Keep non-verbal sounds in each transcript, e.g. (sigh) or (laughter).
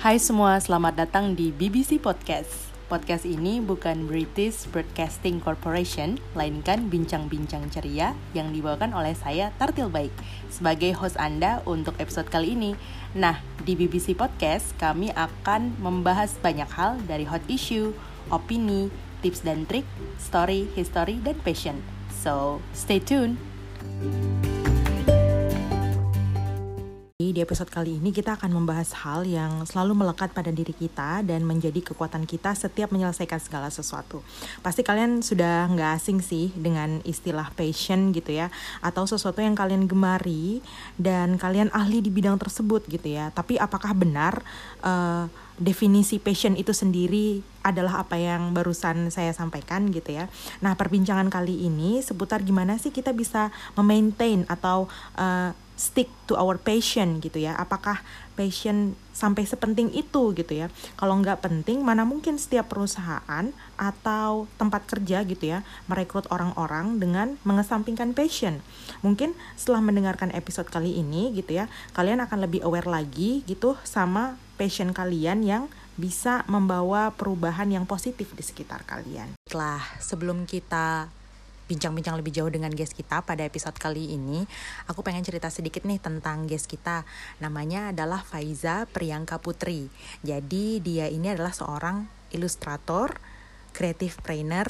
Hai semua, selamat datang di BBC Podcast. Podcast ini bukan British Broadcasting Corporation, melainkan bincang-bincang ceria yang dibawakan oleh saya Tartil Baik sebagai host Anda untuk episode kali ini. Nah, di BBC Podcast kami akan membahas banyak hal dari hot issue, opini, tips dan trik, story, history, dan passion. So, stay tuned. Di episode kali ini kita akan membahas hal yang selalu melekat pada diri kita dan menjadi kekuatan kita setiap menyelesaikan segala sesuatu. Pasti kalian sudah nggak asing sih dengan istilah passion gitu ya, atau sesuatu yang kalian gemari dan kalian ahli di bidang tersebut gitu ya. Tapi apakah benar uh, definisi passion itu sendiri adalah apa yang barusan saya sampaikan gitu ya. Nah, perbincangan kali ini seputar gimana sih kita bisa memaintain atau uh, stick to our passion gitu ya. Apakah passion sampai sepenting itu gitu ya? Kalau nggak penting mana mungkin setiap perusahaan atau tempat kerja gitu ya merekrut orang-orang dengan mengesampingkan passion. Mungkin setelah mendengarkan episode kali ini gitu ya kalian akan lebih aware lagi gitu sama passion kalian yang bisa membawa perubahan yang positif di sekitar kalian. Setelah sebelum kita bincang-bincang lebih jauh dengan guest kita pada episode kali ini, aku pengen cerita sedikit nih tentang guest kita. Namanya adalah Faiza Priyanka Putri. Jadi dia ini adalah seorang ilustrator, creative trainer,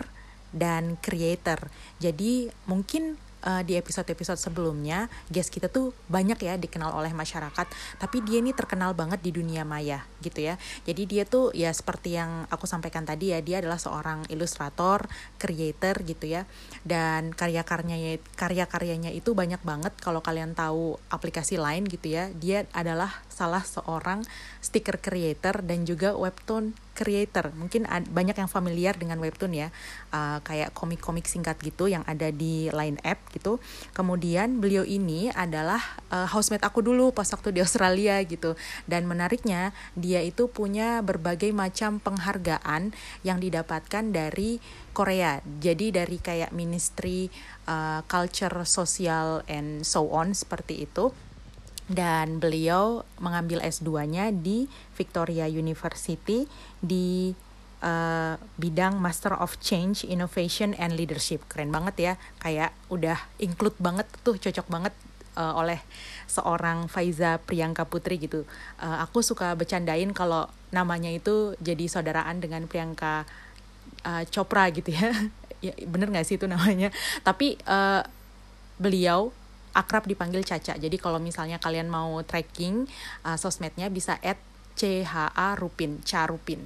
dan creator. Jadi mungkin uh, di episode-episode sebelumnya guest kita tuh banyak ya dikenal oleh masyarakat. Tapi dia ini terkenal banget di dunia maya gitu ya. Jadi dia tuh ya seperti yang aku sampaikan tadi ya dia adalah seorang ilustrator creator gitu ya. Dan karya-karyanya karya-karyanya itu banyak banget. Kalau kalian tahu aplikasi lain gitu ya dia adalah salah seorang sticker creator dan juga webtoon creator. Mungkin banyak yang familiar dengan webtoon ya, uh, kayak komik-komik singkat gitu yang ada di Line App gitu. Kemudian beliau ini adalah uh, housemate aku dulu pas waktu di Australia gitu. Dan menariknya dia itu punya berbagai macam penghargaan yang didapatkan dari Korea. Jadi dari kayak Ministry uh, Culture, Social and so on seperti itu dan beliau mengambil S2-nya di Victoria University di uh, bidang Master of Change, Innovation and Leadership. Keren banget ya, kayak udah include banget tuh, cocok banget uh, oleh seorang Faiza Priyanka Putri gitu. Uh, aku suka bercandain kalau namanya itu jadi saudaraan dengan Priyanka uh, Chopra gitu ya. (laughs) ya bener gak sih itu namanya? Tapi uh, beliau akrab dipanggil Caca. Jadi kalau misalnya kalian mau tracking uh, sosmednya bisa add CHA Rupin, Carupin.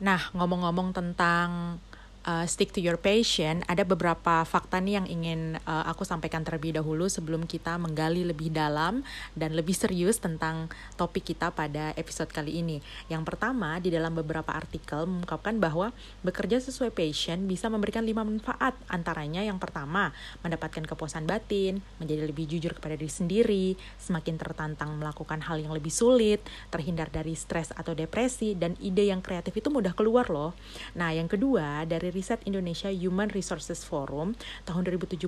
Nah, ngomong-ngomong tentang uh, stick to your passion, ada beberapa fakta nih yang ingin uh, aku sampaikan terlebih dahulu sebelum kita menggali lebih dalam dan lebih serius tentang topik kita pada episode kali ini. Yang pertama, di dalam beberapa artikel mengungkapkan bahwa bekerja sesuai passion bisa memberikan lima manfaat. Antaranya yang pertama, mendapatkan kepuasan batin, menjadi lebih jujur kepada diri sendiri, semakin tertantang melakukan hal yang lebih sulit, terhindar dari stres atau depresi, dan ide yang kreatif itu mudah keluar loh. Nah, yang kedua, dari riset Indonesia Human Resources Forum tahun 2017,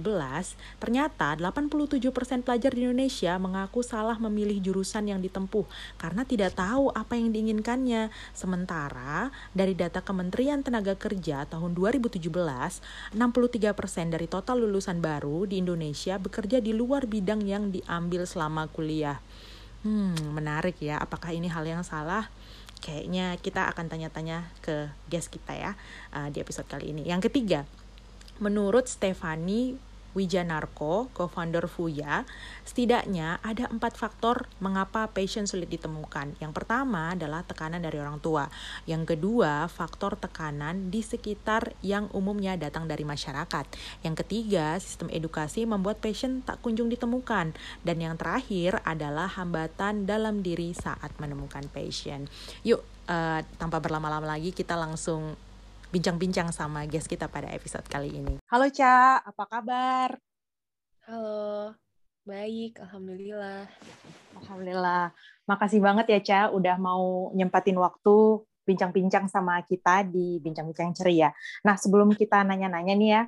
ternyata 87% pelajar di Indonesia mengaku salah memilih jurusan yang ditempuh karena tidak tahu apa yang diinginkannya. Sementara dari data Kementerian Tenaga Kerja tahun 2017, 63% dari total lulusan baru di Indonesia bekerja di luar bidang yang diambil selama kuliah. Hmm, menarik ya. Apakah ini hal yang salah? Kayaknya kita akan tanya-tanya ke guest kita ya uh, di episode kali ini. Yang ketiga, menurut Stefani Wijanarko, co-founder Fuya, setidaknya ada empat faktor mengapa passion sulit ditemukan. Yang pertama adalah tekanan dari orang tua. Yang kedua, faktor tekanan di sekitar yang umumnya datang dari masyarakat. Yang ketiga, sistem edukasi membuat passion tak kunjung ditemukan. Dan yang terakhir adalah hambatan dalam diri saat menemukan passion. Yuk, uh, tanpa berlama-lama lagi kita langsung bincang-bincang sama guest kita pada episode kali ini. Halo Ca, apa kabar? Halo, baik, alhamdulillah. Alhamdulillah. Makasih banget ya Ca, udah mau nyempatin waktu bincang-bincang sama kita di bincang-bincang ceria. Nah, sebelum kita nanya-nanya nih ya,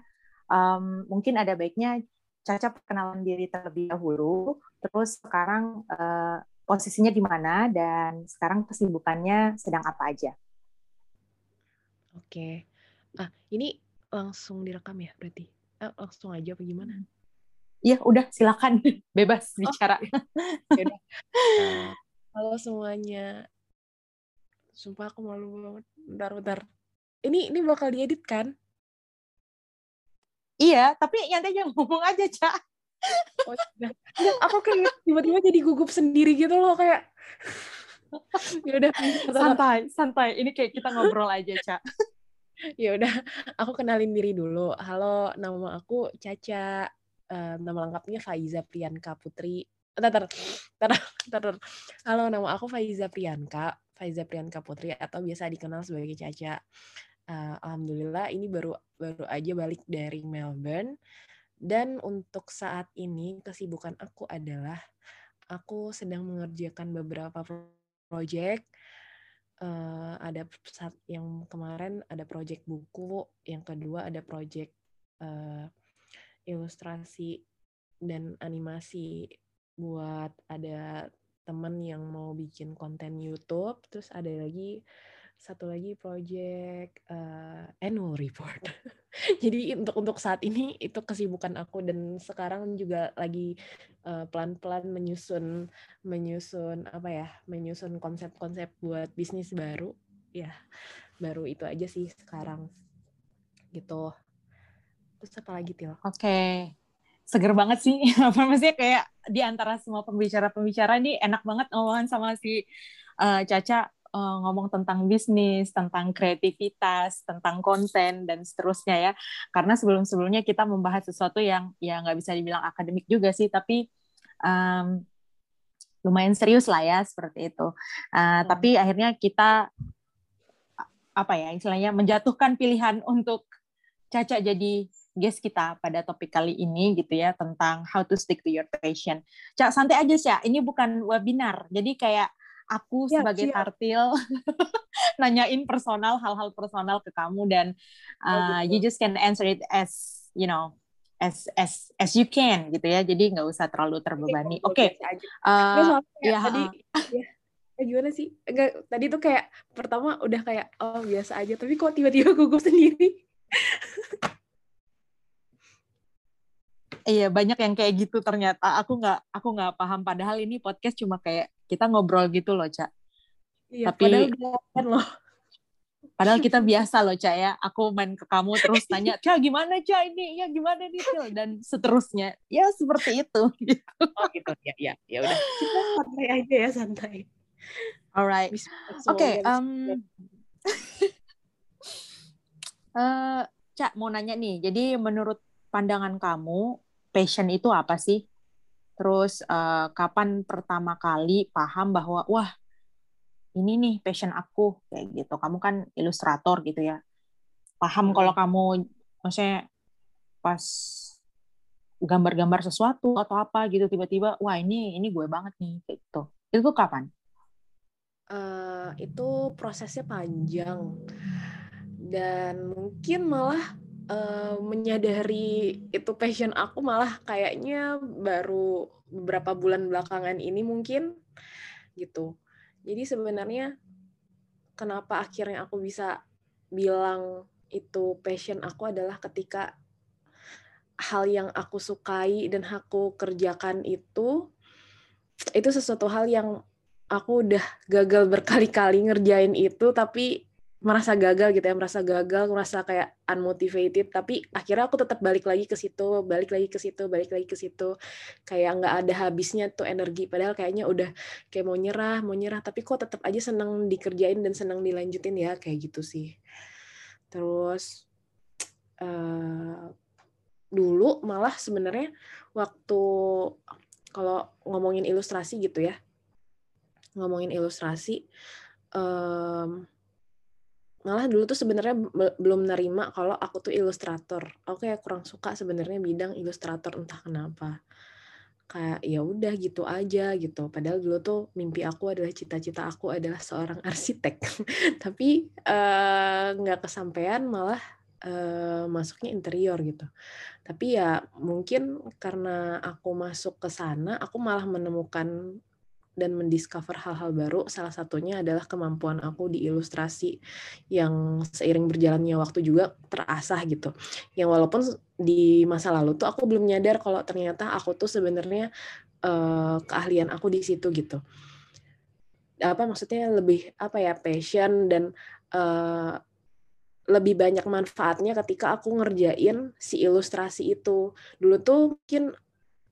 um, mungkin ada baiknya Caca perkenalan diri terlebih dahulu, terus sekarang uh, posisinya di mana, dan sekarang kesibukannya sedang apa aja. Oke. Ah, ini langsung direkam ya berarti? Eh, langsung aja apa gimana? Iya, udah silakan (laughs) bebas oh, bicara. (laughs) Uh, (laughs) halo semuanya. Sumpah aku malu banget. Bentar, bentar. Ini ini bakal diedit kan? Iya, tapi nanti aja ngomong aja, Cak. Oh, ya. aku kayak tiba-tiba jadi gugup sendiri gitu loh kayak ya udah santai santai. Ini kayak kita ngobrol aja cak (laughs) ya udah aku kenalin diri dulu. Halo nama aku Caca. Uh, nama lengkapnya Faiza Priyanka Putri. Tar, tar, tar, tar. halo nama aku Faiza Priyanka Faiza Priyanka Putri atau biasa dikenal sebagai Caca. Uh, alhamdulillah ini baru baru aja balik dari Melbourne. Dan untuk saat ini kesibukan aku adalah aku sedang mengerjakan beberapa proyek uh, ada yang kemarin ada project buku, yang kedua ada project uh, ilustrasi dan animasi buat ada temen yang mau bikin konten YouTube, terus ada lagi satu lagi project uh, annual report. (laughs) Jadi untuk untuk saat ini itu kesibukan aku dan sekarang juga lagi pelan-pelan uh, menyusun menyusun apa ya menyusun konsep-konsep buat bisnis baru ya baru itu aja sih sekarang gitu. Terus apa lagi til? Oke. Okay. Seger banget sih, (laughs) apa maksudnya kayak di antara semua pembicara-pembicara ini enak banget ngomongan sama si uh, Caca uh, ngomong tentang bisnis, tentang kreativitas, tentang konten dan seterusnya ya. Karena sebelum-sebelumnya kita membahas sesuatu yang ya nggak bisa dibilang akademik juga sih, tapi um, lumayan serius lah ya seperti itu. Uh, hmm. Tapi akhirnya kita apa ya istilahnya menjatuhkan pilihan untuk Caca jadi guest kita pada topik kali ini gitu ya tentang how to stick to your passion. Cak santai aja sih, ini bukan webinar. Jadi kayak aku ya, sebagai siap. tartil (laughs) nanyain personal hal-hal personal ke kamu dan uh, oh, you just can answer it as you know as as as you can gitu ya. Jadi nggak usah terlalu terbebani. oke okay. uh, ya. tadi ya, ya, gimana sih? Enggak tadi tuh kayak pertama udah kayak oh biasa aja. Tapi kok tiba-tiba gugup sendiri (laughs) Iya banyak yang kayak gitu ternyata aku nggak aku nggak paham padahal ini podcast cuma kayak kita ngobrol gitu loh cak. Iya, Tapi padahal loh. Padahal kita biasa loh cak ya. Aku main ke kamu terus tanya cak gimana cak ini ya gimana nih Til dan seterusnya ya seperti itu. Oh gitu ya ya ya udah kita santai aja ya santai. Alright. Oke. Okay, um, uh, cak mau nanya nih. Jadi menurut pandangan kamu passion itu apa sih? Terus uh, kapan pertama kali paham bahwa wah ini nih passion aku kayak gitu. Kamu kan ilustrator gitu ya. Paham hmm. kalau kamu maksudnya pas gambar-gambar sesuatu atau apa gitu tiba-tiba wah ini ini gue banget nih kayak gitu. Itu tuh kapan? Uh, itu prosesnya panjang dan mungkin malah uh, menyadari itu passion aku malah kayaknya baru beberapa bulan belakangan ini mungkin gitu. Jadi sebenarnya kenapa akhirnya aku bisa bilang itu passion aku adalah ketika hal yang aku sukai dan aku kerjakan itu itu sesuatu hal yang aku udah gagal berkali-kali ngerjain itu tapi merasa gagal gitu ya merasa gagal merasa kayak unmotivated tapi akhirnya aku tetap balik lagi ke situ balik lagi ke situ balik lagi ke situ. Kayak nggak ada habisnya tuh energi padahal kayaknya udah kayak mau nyerah mau nyerah tapi kok tetap aja seneng dikerjain dan seneng dilanjutin ya kayak gitu sih. Terus uh, dulu malah sebenarnya waktu kalau ngomongin ilustrasi gitu ya ngomongin ilustrasi um, malah dulu tuh sebenarnya belum nerima kalau aku tuh ilustrator. Kayak kurang suka sebenarnya bidang ilustrator entah kenapa. Kayak ya udah gitu aja gitu. Padahal dulu tuh mimpi aku adalah cita-cita aku adalah seorang arsitek. (laughs) Tapi eh, nggak uh, kesampaian malah uh, masuknya interior gitu. Tapi ya mungkin karena aku masuk ke sana aku malah menemukan dan mendiscover hal-hal baru salah satunya adalah kemampuan aku di ilustrasi yang seiring berjalannya waktu juga terasah gitu. Yang walaupun di masa lalu tuh aku belum nyadar kalau ternyata aku tuh sebenarnya uh, keahlian aku di situ gitu. Apa maksudnya? Lebih apa ya passion dan uh, lebih banyak manfaatnya ketika aku ngerjain si ilustrasi itu. Dulu tuh mungkin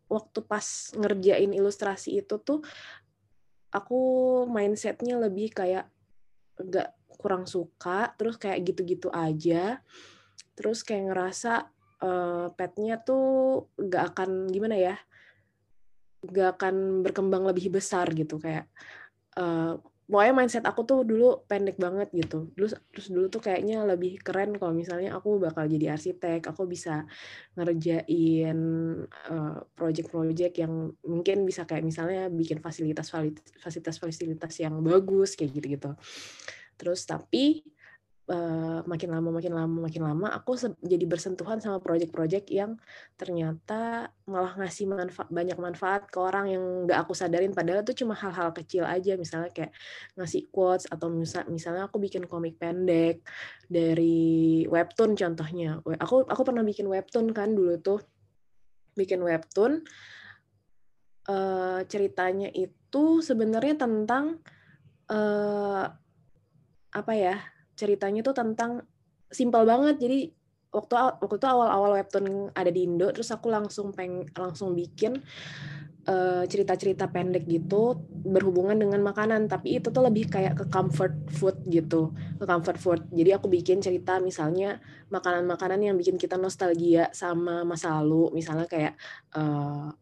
waktu pas ngerjain ilustrasi itu tuh aku mindsetnya lebih kayak nggak kurang suka terus kayak gitu-gitu aja. Terus kayak ngerasa uh, petnya tuh nggak akan gimana ya nggak akan berkembang lebih besar gitu kayak uh, pokoknya mindset aku tuh dulu pendek banget gitu. Terus terus dulu tuh kayaknya lebih keren kalau misalnya aku bakal jadi arsitek, aku bisa ngerjain uh, project-project yang mungkin bisa kayak misalnya bikin fasilitas fasilitas fasilitas yang bagus kayak gitu-gitu. Terus tapi uh, makin lama makin lama makin lama aku jadi bersentuhan sama project-project yang ternyata malah ngasih manfaat banyak manfaat ke orang yang nggak aku sadarin. Padahal itu cuma hal-hal kecil aja misalnya kayak ngasih quotes atau misal misalnya aku bikin komik pendek dari webtoon contohnya. Aku aku pernah bikin webtoon kan dulu tuh. Bikin webtoon uh, ceritanya itu sebenarnya tentang uh, apa ya ceritanya tuh tentang simpel banget. Jadi waktu waktu itu awal-awal webtoon ada di Indo terus aku langsung peng langsung bikin eh, cerita-cerita pendek gitu berhubungan dengan makanan. Tapi itu tuh lebih kayak ke comfort food gitu ke comfort food. Jadi aku bikin cerita misalnya makanan-makanan yang bikin kita nostalgia sama masa lalu. Misalnya kayak uh,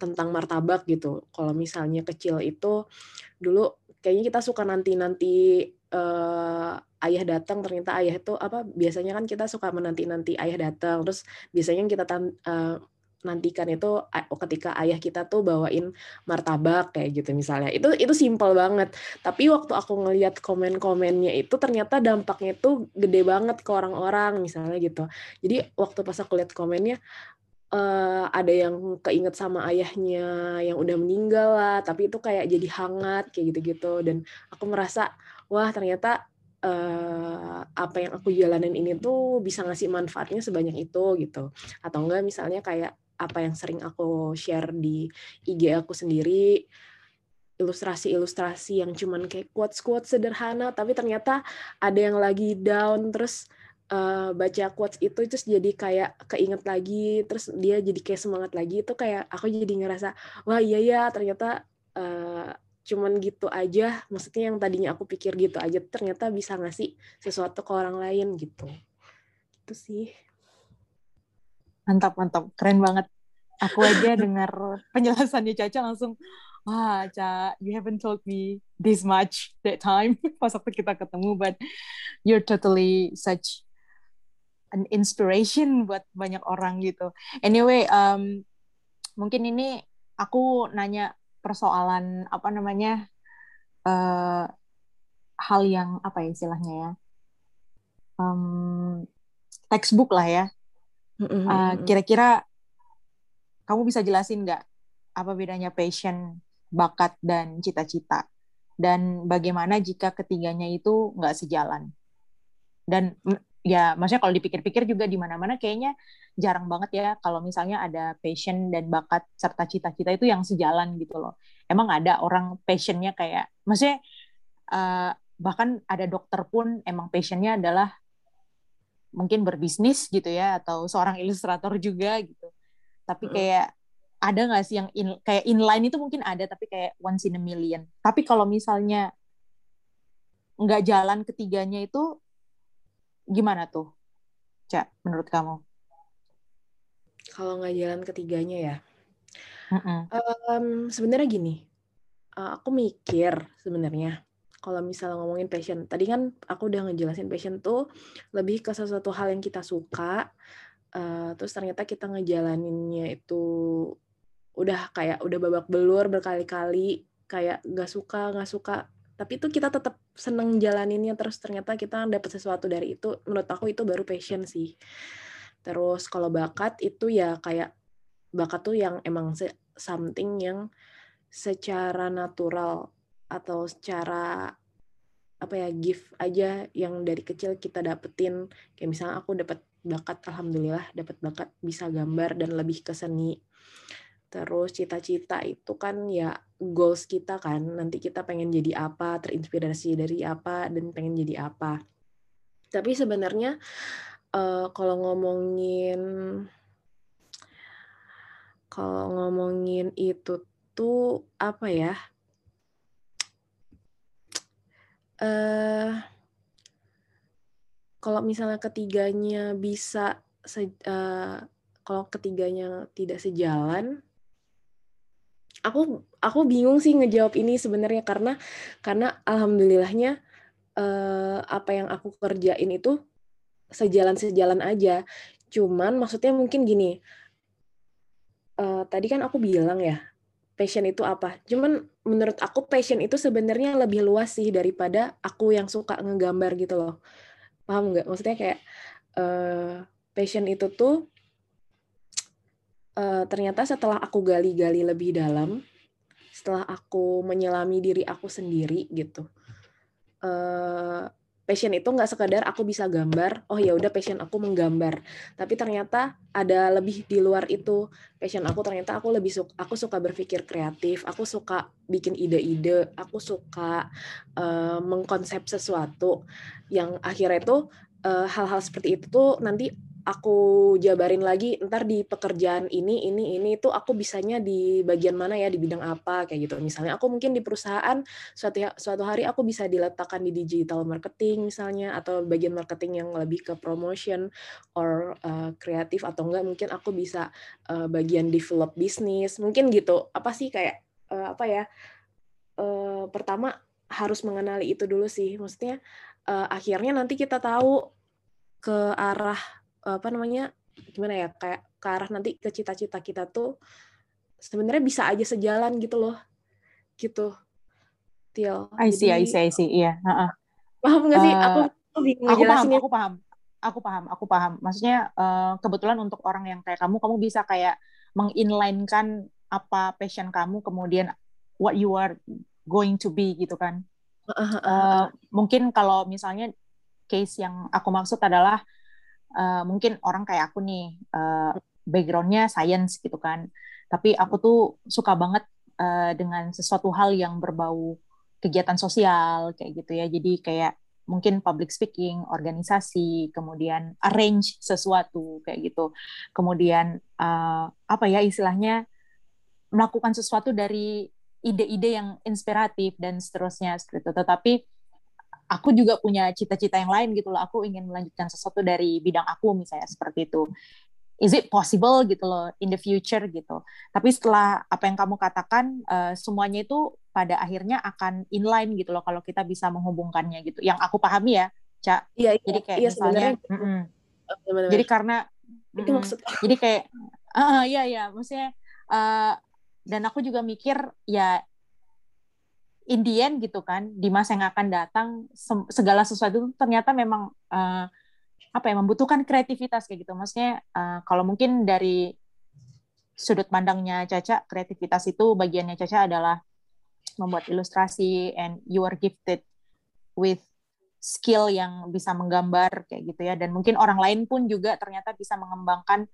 tentang martabak gitu. Kalau misalnya kecil itu dulu kayaknya kita suka nanti-nanti uh, ayah datang ternyata ayah itu apa biasanya kan kita suka menanti-nanti ayah datang. Terus biasanya kita uh, nantikan itu ketika ayah kita tuh bawain martabak kayak gitu misalnya. Itu itu simpel banget. Tapi waktu aku ngelihat komen-komennya itu ternyata dampaknya tuh gede banget ke orang-orang misalnya gitu. Jadi waktu pas aku lihat komennya uh, ada yang keinget sama ayahnya yang udah meninggal lah tapi itu kayak jadi hangat kayak gitu-gitu. Dan aku merasa wah ternyata uh, apa yang aku jalanin ini tuh bisa ngasih manfaatnya sebanyak itu gitu. Atau enggak misalnya kayak apa yang sering aku share di IG aku sendiri ilustrasi-ilustrasi yang cuman kayak quotes-quotes sederhana tapi ternyata ada yang lagi down terus uh, baca quotes itu terus jadi kayak keinget lagi terus dia jadi kayak semangat lagi itu kayak aku jadi ngerasa wah iya ya ternyata uh, cuman gitu aja maksudnya yang tadinya aku pikir gitu aja ternyata bisa ngasih sesuatu ke orang lain gitu. Itu sih. Mantap mantap. Keren banget. Aku aja (laughs) dengar penjelasannya Caca langsung wah Ca you haven't told me this much that time. (laughs) Pas waktu kita ketemu but you're totally such an inspiration buat banyak orang gitu. Anyway um, mungkin ini aku nanya persoalan apa namanya uh, hal yang apa ya istilahnya ya um, textbook lah ya. Uh, kira-kira kamu bisa jelasin nggak apa bedanya passion bakat dan cita-cita? Dan bagaimana jika ketiganya itu nggak sejalan? Dan ya maksudnya kalau dipikir-pikir juga di mana-mana kayaknya jarang banget ya kalau misalnya ada passion dan bakat serta cita-cita itu yang sejalan gitu loh. Emang ada orang passionnya kayak maksudnya uh, bahkan ada dokter pun emang passionnya adalah mungkin berbisnis gitu ya atau seorang ilustrator juga gitu. Tapi kayak ada nggak sih yang in, kayak inline itu mungkin ada tapi kayak once in a million. Tapi kalau misalnya nggak jalan ketiganya itu Gimana tuh, Cak, menurut kamu? Kalau nggak jalan ketiganya ya, um, sebenarnya gini, uh, aku mikir sebenarnya kalau misalnya ngomongin passion, tadi kan aku udah ngejelasin passion tuh lebih ke sesuatu hal yang kita suka, uh, terus ternyata kita ngejalaninnya itu udah kayak udah babak belur berkali-kali, kayak nggak suka nggak suka tapi itu kita tetap seneng jalaninnya terus ternyata kita dapat sesuatu dari itu menurut aku itu baru passion sih terus kalau bakat itu ya kayak bakat tuh yang emang something yang secara natural atau secara apa ya gift aja yang dari kecil kita dapetin. Kayak misalnya aku dapat bakat alhamdulillah dapat bakat bisa gambar dan lebih ke seni. Terus cita-cita itu kan ya goals kita kan nanti kita pengen jadi apa terinspirasi dari apa dan pengen jadi apa. Tapi sebenarnya uh, kalau ngomongin kalau ngomongin itu tuh apa ya? Uh, kalau misalnya ketiganya bisa se, uh, kalau ketiganya tidak sejalan aku aku bingung sih ngejawab ini sebenarnya karena karena alhamdulillahnya uh, apa yang aku kerjain itu sejalan sejalan aja cuman maksudnya mungkin gini uh, tadi kan aku bilang ya passion itu apa. Cuman menurut aku passion itu sebenarnya lebih luas sih daripada aku yang suka ngegambar gitu loh. Paham nggak? Maksudnya kayak uh, passion itu tuh uh, ternyata setelah aku gali-gali lebih dalam, setelah aku menyelami diri aku sendiri gitu. Uh, passion itu nggak sekadar aku bisa gambar oh ya udah passion aku menggambar. Tapi ternyata ada lebih di luar itu passion aku. Ternyata aku lebih suka aku suka berpikir kreatif aku suka bikin ide-ide aku suka uh, mengkonsep sesuatu yang akhirnya itu hal hal-hal seperti itu tuh nanti aku jabarin lagi ntar di pekerjaan ini ini ini itu aku bisanya di bagian mana ya di bidang apa kayak gitu. Misalnya aku mungkin di perusahaan suatu ya, suatu hari aku bisa diletakkan di digital marketing misalnya atau bagian marketing yang lebih ke promotion or uh, kreatif atau enggak mungkin aku bisa uh, bagian develop bisnis. Mungkin gitu. Apa sih kayak uh, apa ya uh, pertama harus mengenali itu dulu sih. Maksudnya uh, akhirnya nanti kita tahu ke arah apa namanya gimana ya kayak ke arah nanti ke cita-cita kita tuh sebenarnya bisa aja sejalan gitu loh gitu Til. I see Jadi, I see I see. Iya uh -uh. paham nggak sih? Uh, aku aku bingung aku paham aku paham. Aku paham aku paham. Maksudnya uh, kebetulan untuk orang yang kayak kamu kamu bisa kayak menginlinekan apa passion kamu kemudian what you are going to be gitu kan. Uh, mungkin kalau misalnya case yang aku maksud adalah uh, mungkin orang kayak aku nih uh, backgroundnya science gitu kan. Tapi aku tuh suka banget uh, dengan sesuatu hal yang berbau kegiatan sosial kayak gitu ya. Jadi kayak mungkin public speaking, organisasi, kemudian arrange sesuatu kayak gitu, kemudian uh, apa ya istilahnya melakukan sesuatu dari ide-ide yang inspiratif dan seterusnya seperti itu. Tetapi aku juga punya cita-cita yang lain gitu loh. Aku ingin melanjutkan sesuatu dari bidang aku misalnya seperti itu. Is it possible gitu loh in the future gitu. Tapi setelah apa yang kamu katakan uh, semuanya itu pada akhirnya akan inline gitu loh kalau kita bisa menghubungkannya gitu. Yang aku pahami ya, Cak. Iya, iya. Jadi kayak iya, misalnya mm -mm. Jadi karena itu maksud Jadi kayak uh, iya iya, maksudnya uh, dan aku juga mikir ya in the end gitu kan di masa yang akan datang segala sesuatu ternyata memang uh, apa ya membutuhkan kreativitas kayak gitu. Maksudnya uh, kalau mungkin dari sudut pandangnya Caca kreativitas itu bagiannya Caca adalah membuat ilustrasi and you are gifted with skill yang bisa menggambar kayak gitu ya. Dan mungkin orang lain pun juga ternyata bisa mengembangkan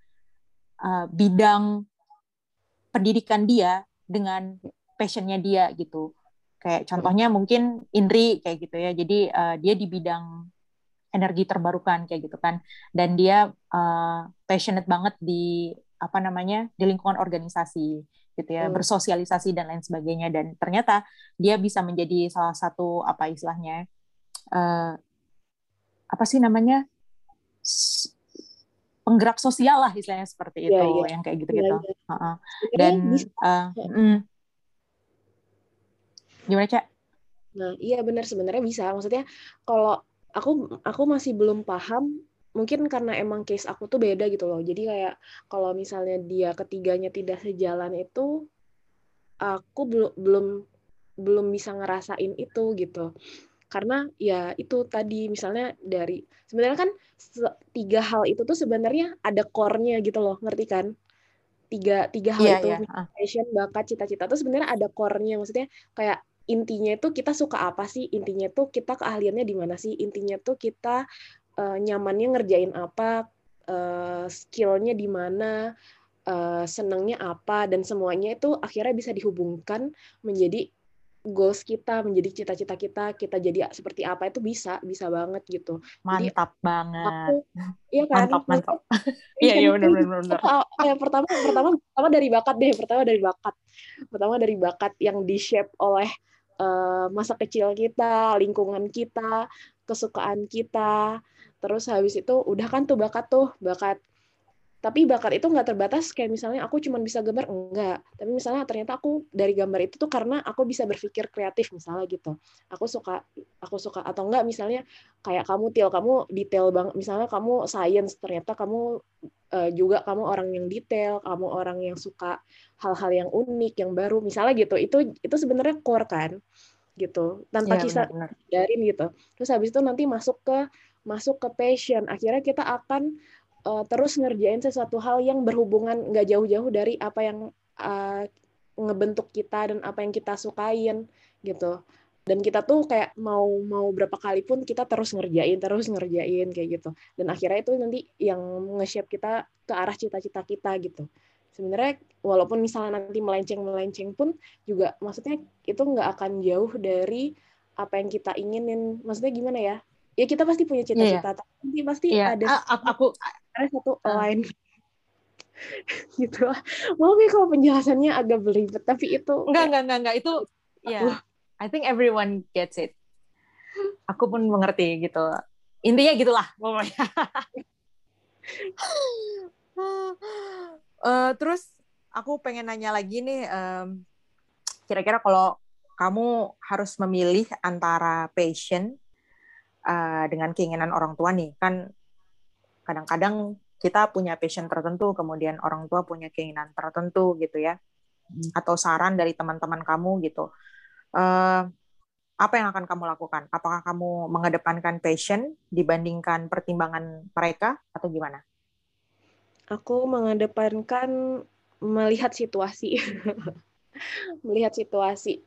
uh, bidang pendidikan dia dengan passionnya dia gitu Kayak contohnya mungkin Indri kayak gitu ya. Jadi uh, dia di bidang energi terbarukan kayak gitu kan. Dan dia uh, passionate banget di apa namanya di lingkungan organisasi gitu ya, hmm. bersosialisasi dan lain sebagainya. Dan ternyata dia bisa menjadi salah satu apa istilahnya uh, apa sih namanya penggerak sosial lah istilahnya seperti iya, itu yeah, yeah. yang kayak gitu-gitu. Yeah, yeah. Uh -uh. Dan uh, mm, Gimana, Cak? Nah, iya benar sebenarnya bisa. Maksudnya kalau aku aku masih belum paham mungkin karena emang case aku tuh beda gitu loh. Jadi kayak kalau misalnya dia ketiganya tidak sejalan itu aku belum belum belum bisa ngerasain itu gitu. Karena ya itu tadi misalnya dari sebenarnya kan tiga hal itu tuh sebenarnya ada core-nya gitu loh, ngerti kan? tiga tiga hal yeah, itu yeah. passion bakat cita-cita itu sebenarnya ada core-nya maksudnya kayak intinya itu kita suka apa sih? Intinya tuh kita keahliannya di mana sih? Intinya tuh kita uh, nyamannya ngerjain apa uh, skillnya di mana uh, senangnya apa dan semuanya itu akhirnya bisa dihubungkan menjadi goals kita menjadi cita-cita kita kita jadi seperti apa itu bisa bisa banget gitu. Mantap jadi, banget. aku, iya kan? Mantap mantap. (laughs) Iya iya benar benar benar pertama pertama pertama dari bakat deh pertama dari bakat. Pertama dari bakat yang di shape oleh uh, masa kecil kita lingkungan kita kesukaan kita. Terus habis itu udah kan tuh bakat tuh bakat. Tapi bakat itu nggak terbatas kayak misalnya aku cuma bisa gambar enggak. Tapi misalnya ternyata aku dari gambar itu tuh karena aku bisa berpikir kreatif misalnya gitu. Aku suka aku suka atau enggak misalnya kayak kamu til kamu detail banget misalnya kamu science ternyata kamu uh, juga kamu orang yang detail kamu orang yang suka hal-hal yang unik yang baru misalnya gitu. Itu itu sebenarnya core kan gitu. Tanpa ya, kisah dari gitu. Terus habis itu nanti masuk ke masuk ke passion. Akhirnya kita akan uh, terus ngerjain sesuatu hal yang berhubungan nggak jauh-jauh dari apa yang uh, ngebentuk kita dan apa yang kita sukain gitu dan kita tuh kayak mau mau berapa kali pun kita terus ngerjain terus ngerjain kayak gitu dan akhirnya itu nanti yang nge-shape kita ke arah cita-cita kita gitu sebenarnya walaupun misalnya nanti melenceng melenceng pun juga maksudnya itu nggak akan jauh dari apa yang kita inginin maksudnya gimana ya ya kita pasti punya iya, iya. cita-cita yeah. tapi pasti yeah. ada aku ada satu uh. line (laughs) gitu lah mau ya kalau penjelasannya agak belibet tapi itu enggak enggak enggak enggak itu ya yeah, I think everyone gets it. Aku pun mengerti gitu. Intinya gitulah pokoknya. Uh, (laughs) terus aku pengen nanya lagi nih um, kira-kira kalau kamu harus memilih antara passion uh, dengan keinginan orang tua nih. Kan kadang-kadang kita punya passion tertentu, kemudian orang tua punya keinginan tertentu gitu ya, hmm. atau saran dari teman-teman kamu gitu. Uh, apa yang akan kamu lakukan? Apakah kamu mengedepankan passion dibandingkan pertimbangan mereka atau gimana? Aku mengedepankan melihat situasi, (laughs) melihat situasi.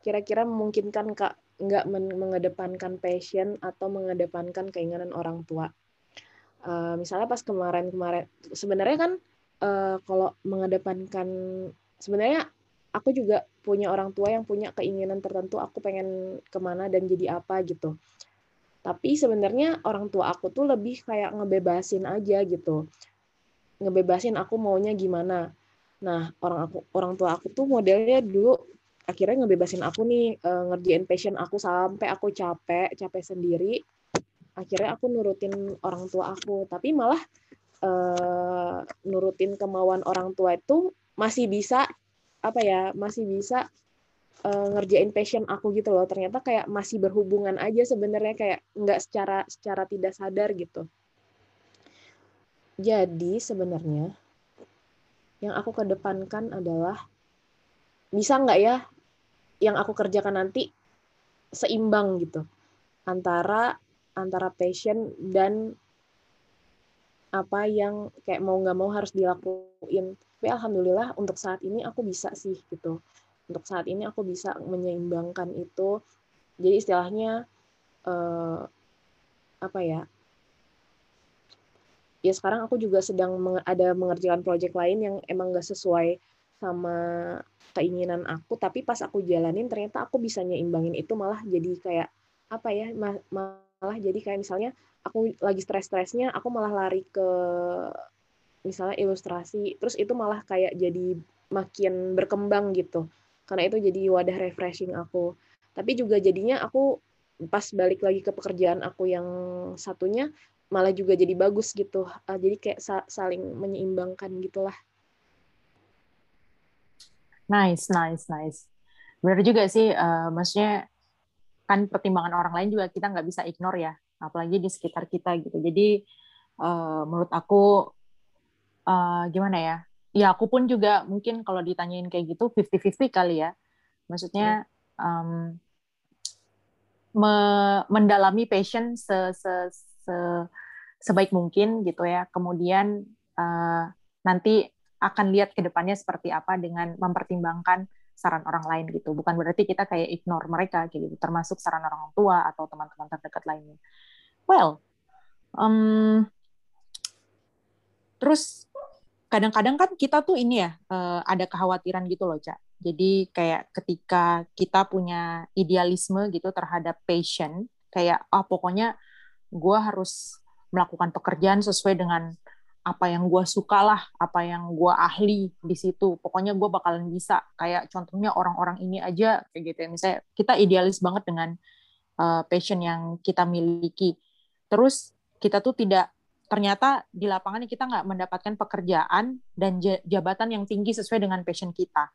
Kira-kira memungkinkan kak nggak mengedepankan passion atau mengedepankan keinginan orang tua uh, misalnya pas kemarin-kemarin sebenarnya kan uh, kalau mengedepankan sebenarnya aku juga punya orang tua yang punya keinginan tertentu aku pengen ke mana dan jadi apa gitu. Tapi sebenarnya orang tua aku tuh lebih kayak ngebebasin aja gitu. Ngebebasin aku maunya gimana. Nah orang aku orang tua aku tuh modelnya dulu akhirnya ngebebasin aku nih uh, ngerjain passion aku sampai aku capek capek sendiri. Akhirnya aku nurutin orang tua aku. Tapi malah uh, nurutin kemauan orang tua itu masih bisa apa ya masih bisa uh, ngerjain passion aku gitu loh ternyata kayak masih berhubungan aja sebenarnya kayak nggak secara secara tidak sadar gitu jadi sebenarnya yang aku kedepankan adalah bisa nggak ya yang aku kerjakan nanti seimbang gitu antara antara passion dan apa yang kayak mau nggak mau harus dilakuin. Tapi alhamdulillah untuk saat ini aku bisa sih gitu. Untuk saat ini aku bisa menyeimbangkan itu. Jadi istilahnya uh, apa ya? Ya sekarang aku juga sedang ada mengerjakan project lain yang emang nggak sesuai sama keinginan aku. Tapi pas aku jalanin ternyata aku bisa nyeimbangin itu malah jadi kayak apa ya? malah jadi kayak misalnya aku lagi stres-stresnya aku malah lari ke misalnya ilustrasi terus itu malah kayak jadi makin berkembang gitu. Karena itu jadi wadah refreshing aku. Tapi juga jadinya aku pas balik lagi ke pekerjaan aku yang satunya malah juga jadi bagus gitu. Uh, jadi kayak sa saling menyeimbangkan gitulah. Nice nice nice. Benar juga sih uh, maksudnya kan pertimbangan orang lain juga kita nggak bisa ignore ya. Apalagi di sekitar kita gitu. Jadi uh, menurut aku uh, gimana ya ya aku pun juga mungkin kalau ditanyain kayak gitu 50-50 kali ya maksudnya um, me mendalami passion se, se, se sebaik mungkin gitu ya kemudian uh, nanti akan lihat ke depannya seperti apa dengan mempertimbangkan saran orang lain gitu. Bukan berarti kita kayak ignore mereka gitu, termasuk saran orang tua atau teman-teman terdekat lainnya. Well, um, terus kadang-kadang kan kita tuh ini ya uh, ada kekhawatiran gitu loh, Cak. Jadi kayak ketika kita punya idealisme gitu terhadap passion, kayak ah oh, pokoknya gue harus melakukan pekerjaan sesuai dengan apa yang gue suka lah, apa yang gue ahli di situ. Pokoknya gue bakalan bisa. Kayak contohnya orang-orang ini aja kayak gitu ya. Misalnya kita idealis banget dengan uh, passion yang kita miliki. Terus kita tuh tidak ternyata di lapangan kita nggak mendapatkan pekerjaan dan jabatan yang tinggi sesuai dengan passion kita.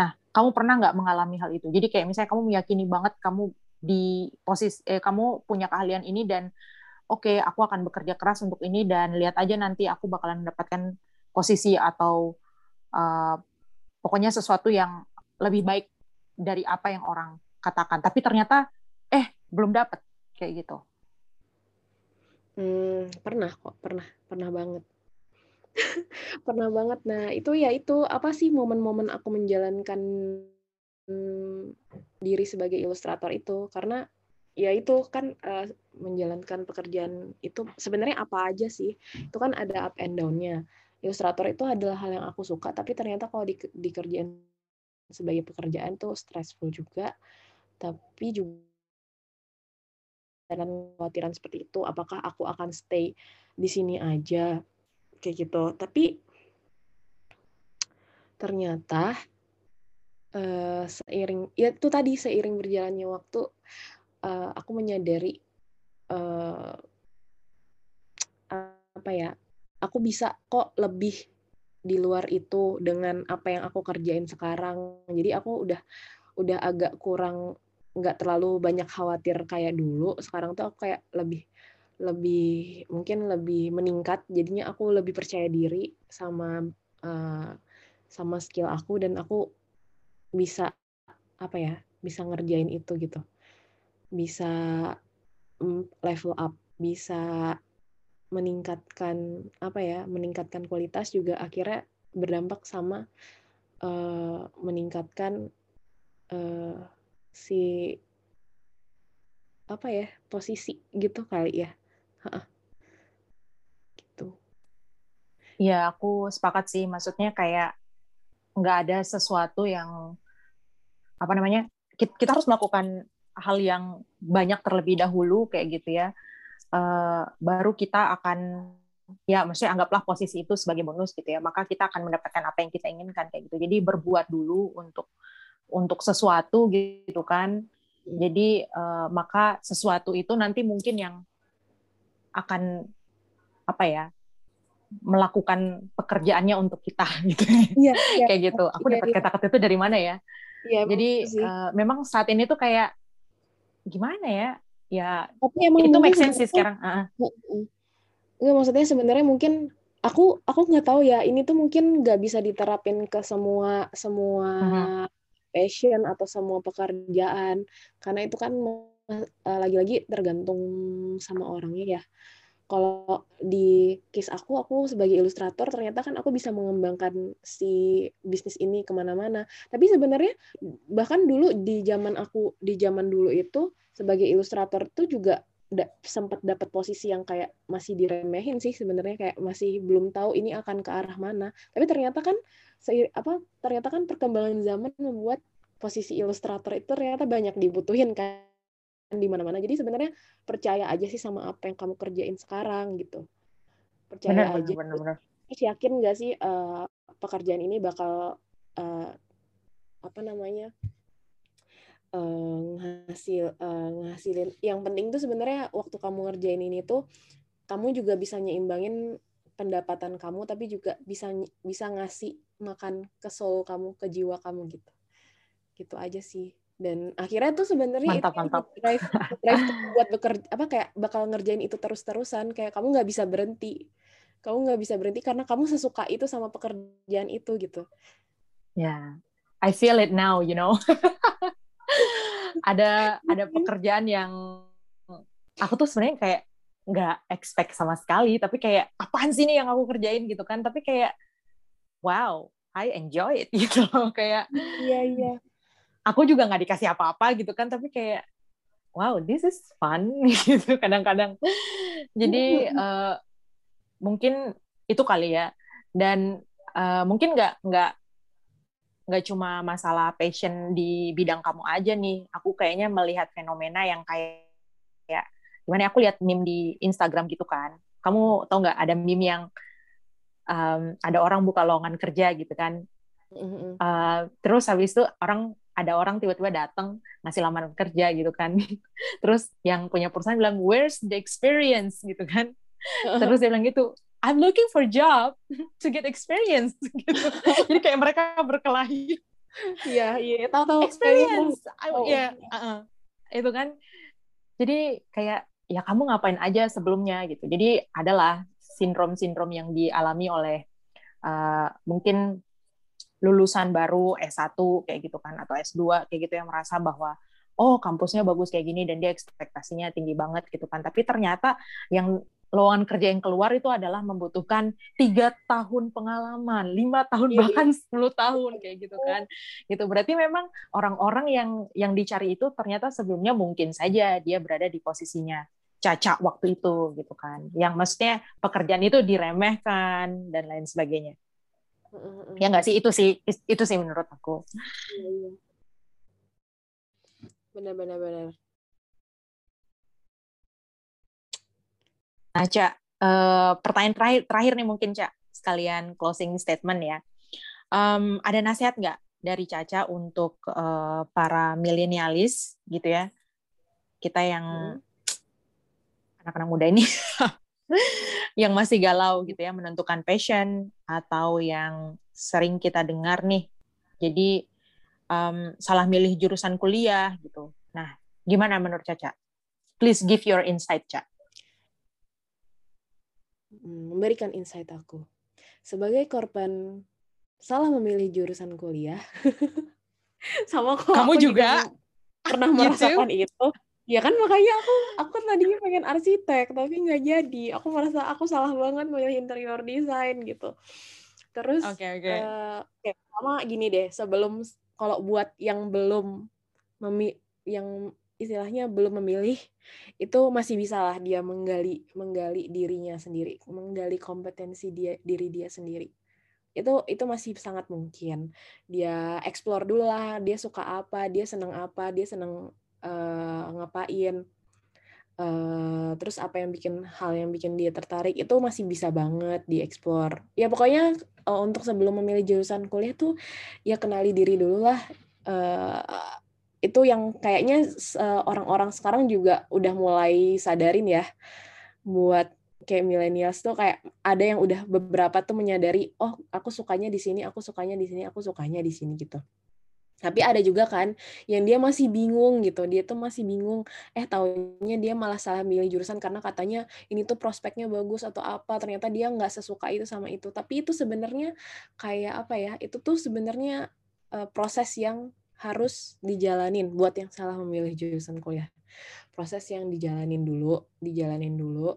Nah, kamu pernah nggak mengalami hal itu? Jadi kayak misalnya kamu meyakini banget kamu di posisi, eh, kamu punya keahlian ini dan oke okay, aku akan bekerja keras untuk ini dan lihat aja nanti aku bakalan mendapatkan posisi atau uh, pokoknya sesuatu yang lebih baik dari apa yang orang katakan tapi ternyata eh belum dapat kayak gitu hmm, pernah kok pernah pernah banget. (laughs) Pernah banget. Nah itu ya itu apa sih momen-momen aku menjalankan hmm, diri sebagai ilustrator itu? Karena ya itu kan uh, menjalankan pekerjaan itu sebenarnya apa aja sih? Itu kan ada up and down-nya. Ilustrator itu adalah hal yang aku suka tapi ternyata kalau di, dikerjain sebagai pekerjaan tuh stressful juga. Tapi juga dan khawatiran seperti itu apakah aku akan stay di sini aja? Kayak gitu. Tapi ternyata uh, seiring ya itu tadi seiring berjalannya waktu uh, aku menyadari uh, apa ya aku bisa kok lebih di luar itu dengan apa yang aku kerjain sekarang. Jadi aku udah udah agak kurang nggak terlalu banyak khawatir kayak dulu. Sekarang tuh aku kayak lebih lebih mungkin lebih meningkat. Jadinya aku lebih percaya diri sama uh, sama skill aku dan aku bisa apa ya bisa ngerjain itu gitu. Bisa mm, level up, bisa meningkatkan apa ya, meningkatkan kualitas juga akhirnya berdampak sama uh, meningkatkan uh, si apa ya posisi gitu kali ya. Gitu. Ya aku sepakat sih. Maksudnya kayak nggak ada sesuatu yang apa namanya kita, kita harus melakukan hal yang banyak terlebih dahulu kayak gitu ya uh, baru kita akan ya maksudnya anggaplah posisi itu sebagai bonus gitu ya maka kita akan mendapatkan apa yang kita inginkan kayak gitu jadi berbuat dulu untuk untuk sesuatu gitu kan. Jadi uh, maka sesuatu itu nanti mungkin yang akan apa ya melakukan pekerjaannya untuk kita (laughs) gitu. Ya, ya. kayak gitu. Aku dapat iya. kata-kata itu dari mana ya, ya jadi uh, memang saat ini tuh kayak gimana ya? Ya tapi emang itu make sense sih sekarang. Uh. nggak maksudnya sebenarnya mungkin aku aku nggak tahu ya. Ini tuh mungkin nggak bisa diterapin ke semua semua uh-huh. Passion atau semua pekerjaan karena itu kan uh, lagi-lagi tergantung sama orangnya ya kalau di case aku, aku sebagai ilustrator ternyata kan aku bisa mengembangkan si bisnis ini ke mana-mana. Tapi sebenarnya bahkan dulu di zaman aku di zaman dulu itu sebagai ilustrator tuh juga da, sempat dapat posisi yang kayak masih diremehin sih sebenarnya kayak masih belum tahu ini akan ke arah mana. Tapi ternyata kan apa ternyata kan perkembangan zaman membuat posisi ilustrator itu ternyata banyak dibutuhin kan di mana-mana. Jadi sebenarnya percaya aja sih sama apa yang kamu kerjain sekarang gitu. Percaya bener, aja. Bener, bener. Terus yakin nggak sih uh, pekerjaan ini bakal uh, apa namanya uh, ngasil uh, ngasilin. Yang penting tuh sebenarnya waktu kamu ngerjain ini tuh kamu juga bisa nyeimbangin pendapatan kamu tapi juga bisa bisa ngasih makan ke soul kamu ke jiwa kamu gitu gitu aja sih dan akhirnya tuh sebenarnya mantap, itu mantap. drive drive buat bekerja apa kayak bakal ngerjain itu terus terusan kayak kamu nggak bisa berhenti kamu nggak bisa berhenti karena kamu sesuka itu sama pekerjaan itu gitu ya yeah. I feel it now you know (laughs) ada (laughs) ada pekerjaan yang aku tuh sebenarnya kayak nggak expect sama sekali tapi kayak apaan sih nih yang aku kerjain? gitu kan. Tapi kayak wow I enjoy it. (laughs) gitu loh kayak iya iya. aku juga nggak dikasih apa-apa gitu kan tapi kayak wow this is fun. (laughs) gitu kadang-kadang. Jadi uh, mungkin itu kali ya. Dan uh, mungkin nggak nggak nggak cuma masalah passion di bidang kamu aja nih. Aku kayaknya melihat fenomena yang kayak ya gimana aku lihat meme di Instagram gitu kan. Kamu tau nggak ada meme yang um, ada orang buka lowongan kerja gitu kan? Uh, terus habis itu orang ada orang tiba-tiba datang ngasih lamaran kerja gitu kan. (laughs) Terus yang punya perusahaan bilang where's the experience? gitu kan. Terus dia bilang gitu I'm looking for job (laughs) to get experience. (laughs) Gitu. Jadi kayak mereka berkelahi Iya, iya, tahu tahu. Experience, oh. ya, uh -uh. itu kan. Jadi kayak ya kamu ngapain aja sebelumnya gitu. Jadi adalah sindrom-sindrom yang dialami oleh uh, mungkin lulusan baru S1 kayak gitu kan atau S2 kayak gitu yang merasa bahwa oh kampusnya bagus kayak gini dan dia ekspektasinya tinggi banget gitu kan tapi ternyata yang lowongan kerja yang keluar itu adalah membutuhkan tiga tahun pengalaman, lima tahun iya, iya. bahkan sepuluh tahun kayak gitu kan. Gitu berarti memang orang-orang yang yang dicari itu ternyata sebelumnya mungkin saja dia berada di posisinya caca waktu itu gitu kan. Yang maksudnya pekerjaan itu diremehkan dan lain sebagainya. Ya nggak sih itu sih itu sih menurut aku. Benar-benar iya, benar. Nah, Cak, uh, pertanyaan terakhir terakhir nih mungkin Cak sekalian closing statement ya. Um, ada nasihat nggak dari Caca untuk uh, para milenialis gitu ya? Kita yang hmm. anak-anak muda ini (laughs) yang masih galau gitu ya menentukan passion atau yang sering kita dengar nih jadi um, salah milih jurusan kuliah gitu nah gimana menurut Caca please give your insight Caca hmm, memberikan insight aku sebagai korban salah memilih jurusan kuliah (laughs) sama kok kamu juga, juga pernah (laughs) merasakan gitu? itu Ya kan makanya aku aku tadinya pengen arsitek tapi nggak jadi. Aku merasa aku salah banget milih interior design gitu. Terus okay, okay. Uh, kayak sama gini deh, sebelum kalau buat yang belum memi yang istilahnya belum memilih itu masih bisa lah dia menggali menggali dirinya sendiri, menggali kompetensi dia diri dia sendiri. Itu itu masih sangat mungkin. Dia explore dulu lah dia suka apa dia senang apa dia senang uh, ngapain uh, terus apa yang bikin hal yang bikin dia tertarik itu masih bisa banget dieksplor ya pokoknya uh, untuk sebelum memilih jurusan kuliah tuh ya kenali diri dulu lah uh, itu yang kayaknya orang-orang uh, sekarang juga udah mulai sadarin ya buat kayak millennials tuh kayak ada yang udah beberapa tuh menyadari oh aku sukanya di sini aku sukanya di sini aku sukanya di sini gitu. Tapi ada juga kan yang dia masih bingung gitu dia tuh masih bingung eh tahunya dia malah salah milih jurusan karena katanya ini tuh prospeknya bagus atau apa ternyata dia nggak sesuka itu sama itu. Tapi itu sebenarnya kayak apa ya itu tuh sebenarnya uh, proses yang harus dijalanin buat yang salah memilih jurusan kuliah. Proses yang dijalanin dulu dijalanin dulu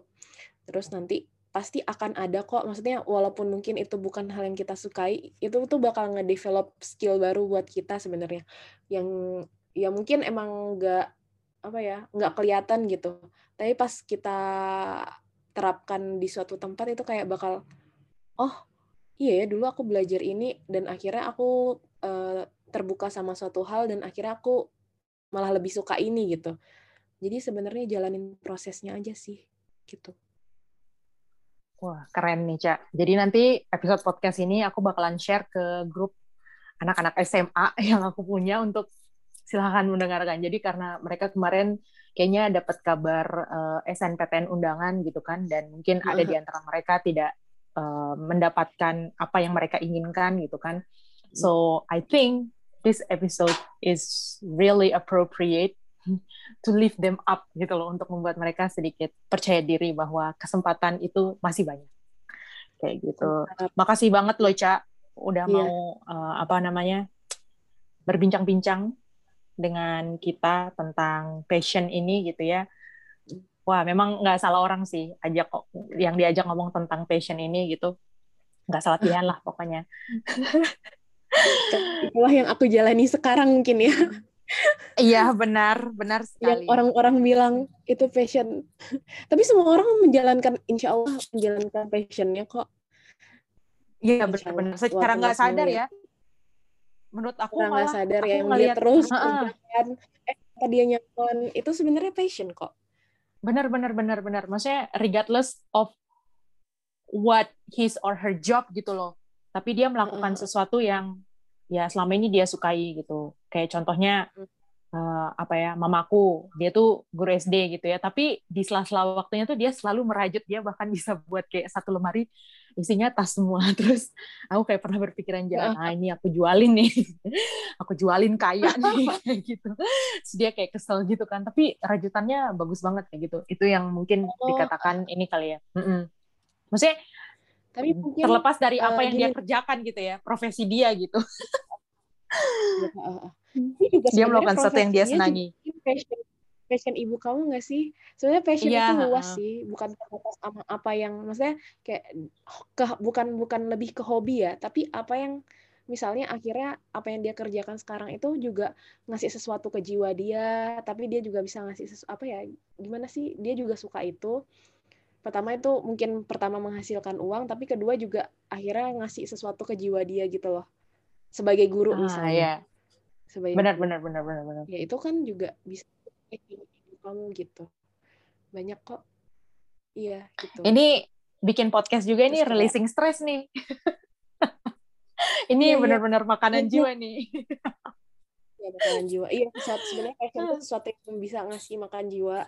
terus nanti pasti akan ada kok. Maksudnya walaupun mungkin itu bukan hal yang kita sukai itu tuh bakal ngedevelop skill baru buat kita sebenarnya. Yang ya mungkin emang nggak apa ya nggak kelihatan gitu. Tapi pas kita terapkan di suatu tempat itu kayak bakal oh iya ya dulu aku belajar ini dan akhirnya aku uh, terbuka sama suatu hal dan akhirnya aku malah lebih suka ini gitu jadi sebenarnya jalanin prosesnya aja sih gitu Wah, keren nih, Cak. Jadi nanti episode podcast ini aku bakalan share ke grup anak-anak SMA (laughs) yang aku punya untuk silahkan mendengarkan. Jadi karena mereka kemarin kayaknya dapat kabar uh, eh, SNPTN undangan gitu kan, dan mungkin ada di antara mereka tidak uh, mendapatkan apa yang mereka inginkan gitu kan. So I think this episode is really appropriate (laughs) to lift them up gitu loh untuk membuat mereka sedikit percaya diri bahwa kesempatan itu masih banyak kayak gitu. Makasih banget loh Ca udah yeah. mau uh, apa namanya berbincang-bincang dengan kita tentang passion ini gitu ya. Wah, memang nggak salah orang sih ajak yang diajak ngomong tentang passion ini gitu. nggak salah pilihan lah pokoknya (laughs) (laughs) itulah yang aku jalani sekarang mungkin ya Iya benar, benar (laughs) sekali. Yang orang-orang bilang itu passion. (laughs) Tapi semua orang menjalankan, insya Allah menjalankan passionnya kok. Iya benar-benar. Secara nggak sadar ya. Menurut aku Secara nggak sadar ya, yang dia terus uh eh dia nyaman itu sebenarnya passion kok. Benar, benar, benar, benar. Maksudnya regardless of what his or her job gitu loh. Tapi dia melakukan sesuatu yang ya selama ini dia sukai gitu. Kayak contohnya uh, apa ya mamaku. Dia tuh guru SD gitu ya. Tapi di sela-sela waktunya tuh dia selalu merajut. Dia bahkan bisa buat kayak satu lemari isinya tas semua. (laughs) Terus aku kayak pernah berpikiran jangan ah ini aku jualin nih. (laughs) Aku jualin kaya (laughs) nih. Kayak gitu. Terus dia kayak kesel gitu kan. Tapi rajutannya bagus banget kayak gitu. Itu yang mungkin oh. dikatakan ini kali ya. Mm -mm. maksudnya tapi mungkin, terlepas dari apa uh, yang gini. dia kerjakan gitu ya profesi dia gitu. Dia melakukan sesuatu yang dia senangi. passion, passion ibu kamu nggak sih? Sebenarnya passion yeah. itu luas sih bukan terbatas sama apa yang maksudnya kayak ke bukan bukan lebih ke hobi ya tapi apa yang misalnya akhirnya apa yang dia kerjakan sekarang itu juga ngasih sesuatu ke jiwa dia tapi dia juga bisa ngasih sesu, apa ya gimana sih? Dia juga suka itu pertama itu mungkin pertama menghasilkan uang tapi kedua juga akhirnya ngasih sesuatu ke jiwa dia gitu loh. Sebagai guru ah, misalnya. ya. sebagai benar benar benar benar benar. Ya itu kan juga bisa kamu gitu. Banyak kok. Iya gitu. Ini bikin podcast juga Terus ini kayak... releasing stress nih. (laughs) Ini iya, iya. benar-benar iya. makanan iya. jiwa nih. Ya makanan jiwa. Iya sebenarnya itu sesuatu yang bisa ngasih makan jiwa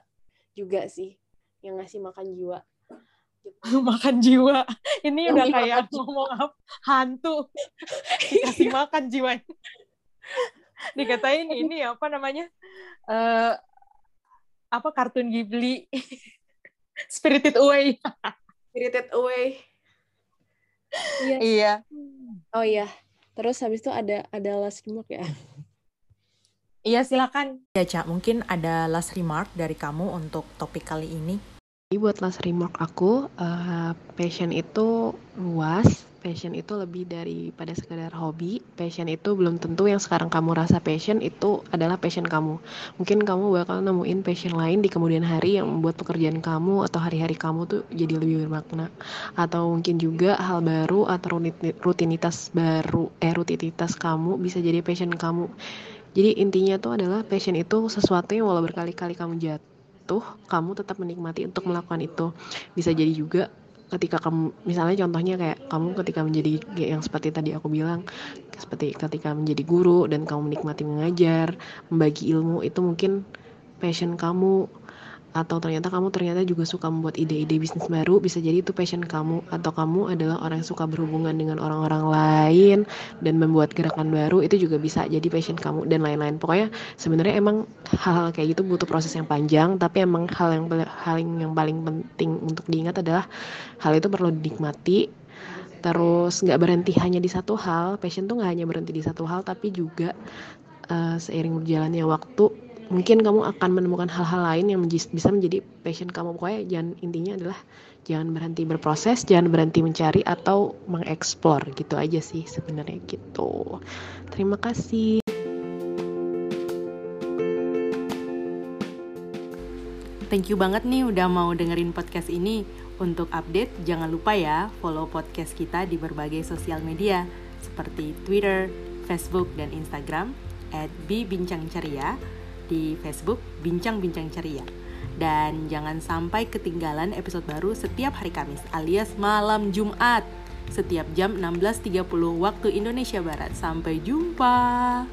juga sih yang ngasih makan jiwa. Gitu. (laughs) makan jiwa. Ini yang udah kayak ngomong apa? Hantu. Dikasih makan jiwa. Dikatain ini apa namanya? Uh, apa kartun Ghibli? (laughs) Spirited Away. Spirited Away. Iya. Iya. Oh iya. Terus habis itu ada ada last remark ya? Iya silakan. Ya Cak, mungkin ada last remark dari kamu untuk topik kali ini buat last remark aku, uh, passion itu luas, passion itu lebih daripada sekedar hobi. Passion itu belum tentu yang sekarang kamu rasa passion itu adalah passion kamu. Mungkin kamu bakal nemuin passion lain di kemudian hari yang membuat pekerjaan kamu atau hari-hari kamu tuh jadi lebih bermakna. Atau mungkin juga hal baru atau rutinitas baru, eh rutinitas kamu bisa jadi passion kamu. Jadi intinya tuh adalah passion itu sesuatu yang walau berkali-kali kamu jatuh itu kamu tetap menikmati untuk melakukan itu. Bisa jadi juga ketika kamu misalnya contohnya kayak kamu ketika menjadi yang seperti tadi aku bilang seperti ketika menjadi guru dan kamu menikmati mengajar membagi ilmu itu mungkin passion kamu atau ternyata kamu ternyata juga suka membuat ide-ide bisnis baru bisa jadi itu passion kamu. Atau kamu adalah orang yang suka berhubungan dengan orang-orang lain dan membuat gerakan baru itu juga bisa jadi passion kamu dan lain-lain. Pokoknya sebenarnya emang hal-hal kayak gitu butuh proses yang panjang tapi emang hal yang hal yang paling penting untuk diingat adalah hal itu perlu dinikmati. Terus nggak berhenti hanya di satu hal. Passion tuh nggak hanya berhenti di satu hal tapi juga uh, seiring berjalannya waktu mungkin kamu akan menemukan hal-hal lain yang bisa menjadi passion kamu. Pokoknya jangan intinya adalah jangan berhenti berproses jangan berhenti mencari atau mengeksplor. Gitu aja sih sebenarnya gitu. Terima kasih. Thank you banget nih udah mau dengerin podcast ini. Untuk update, jangan lupa ya follow podcast kita di berbagai sosial media seperti Twitter, Facebook, dan Instagram at Ceria di Facebook Bincang-Bincang Ceria. Dan jangan sampai ketinggalan episode baru setiap hari Kamis alias malam Jumat setiap jam 16.30 waktu Indonesia Barat. Sampai jumpa.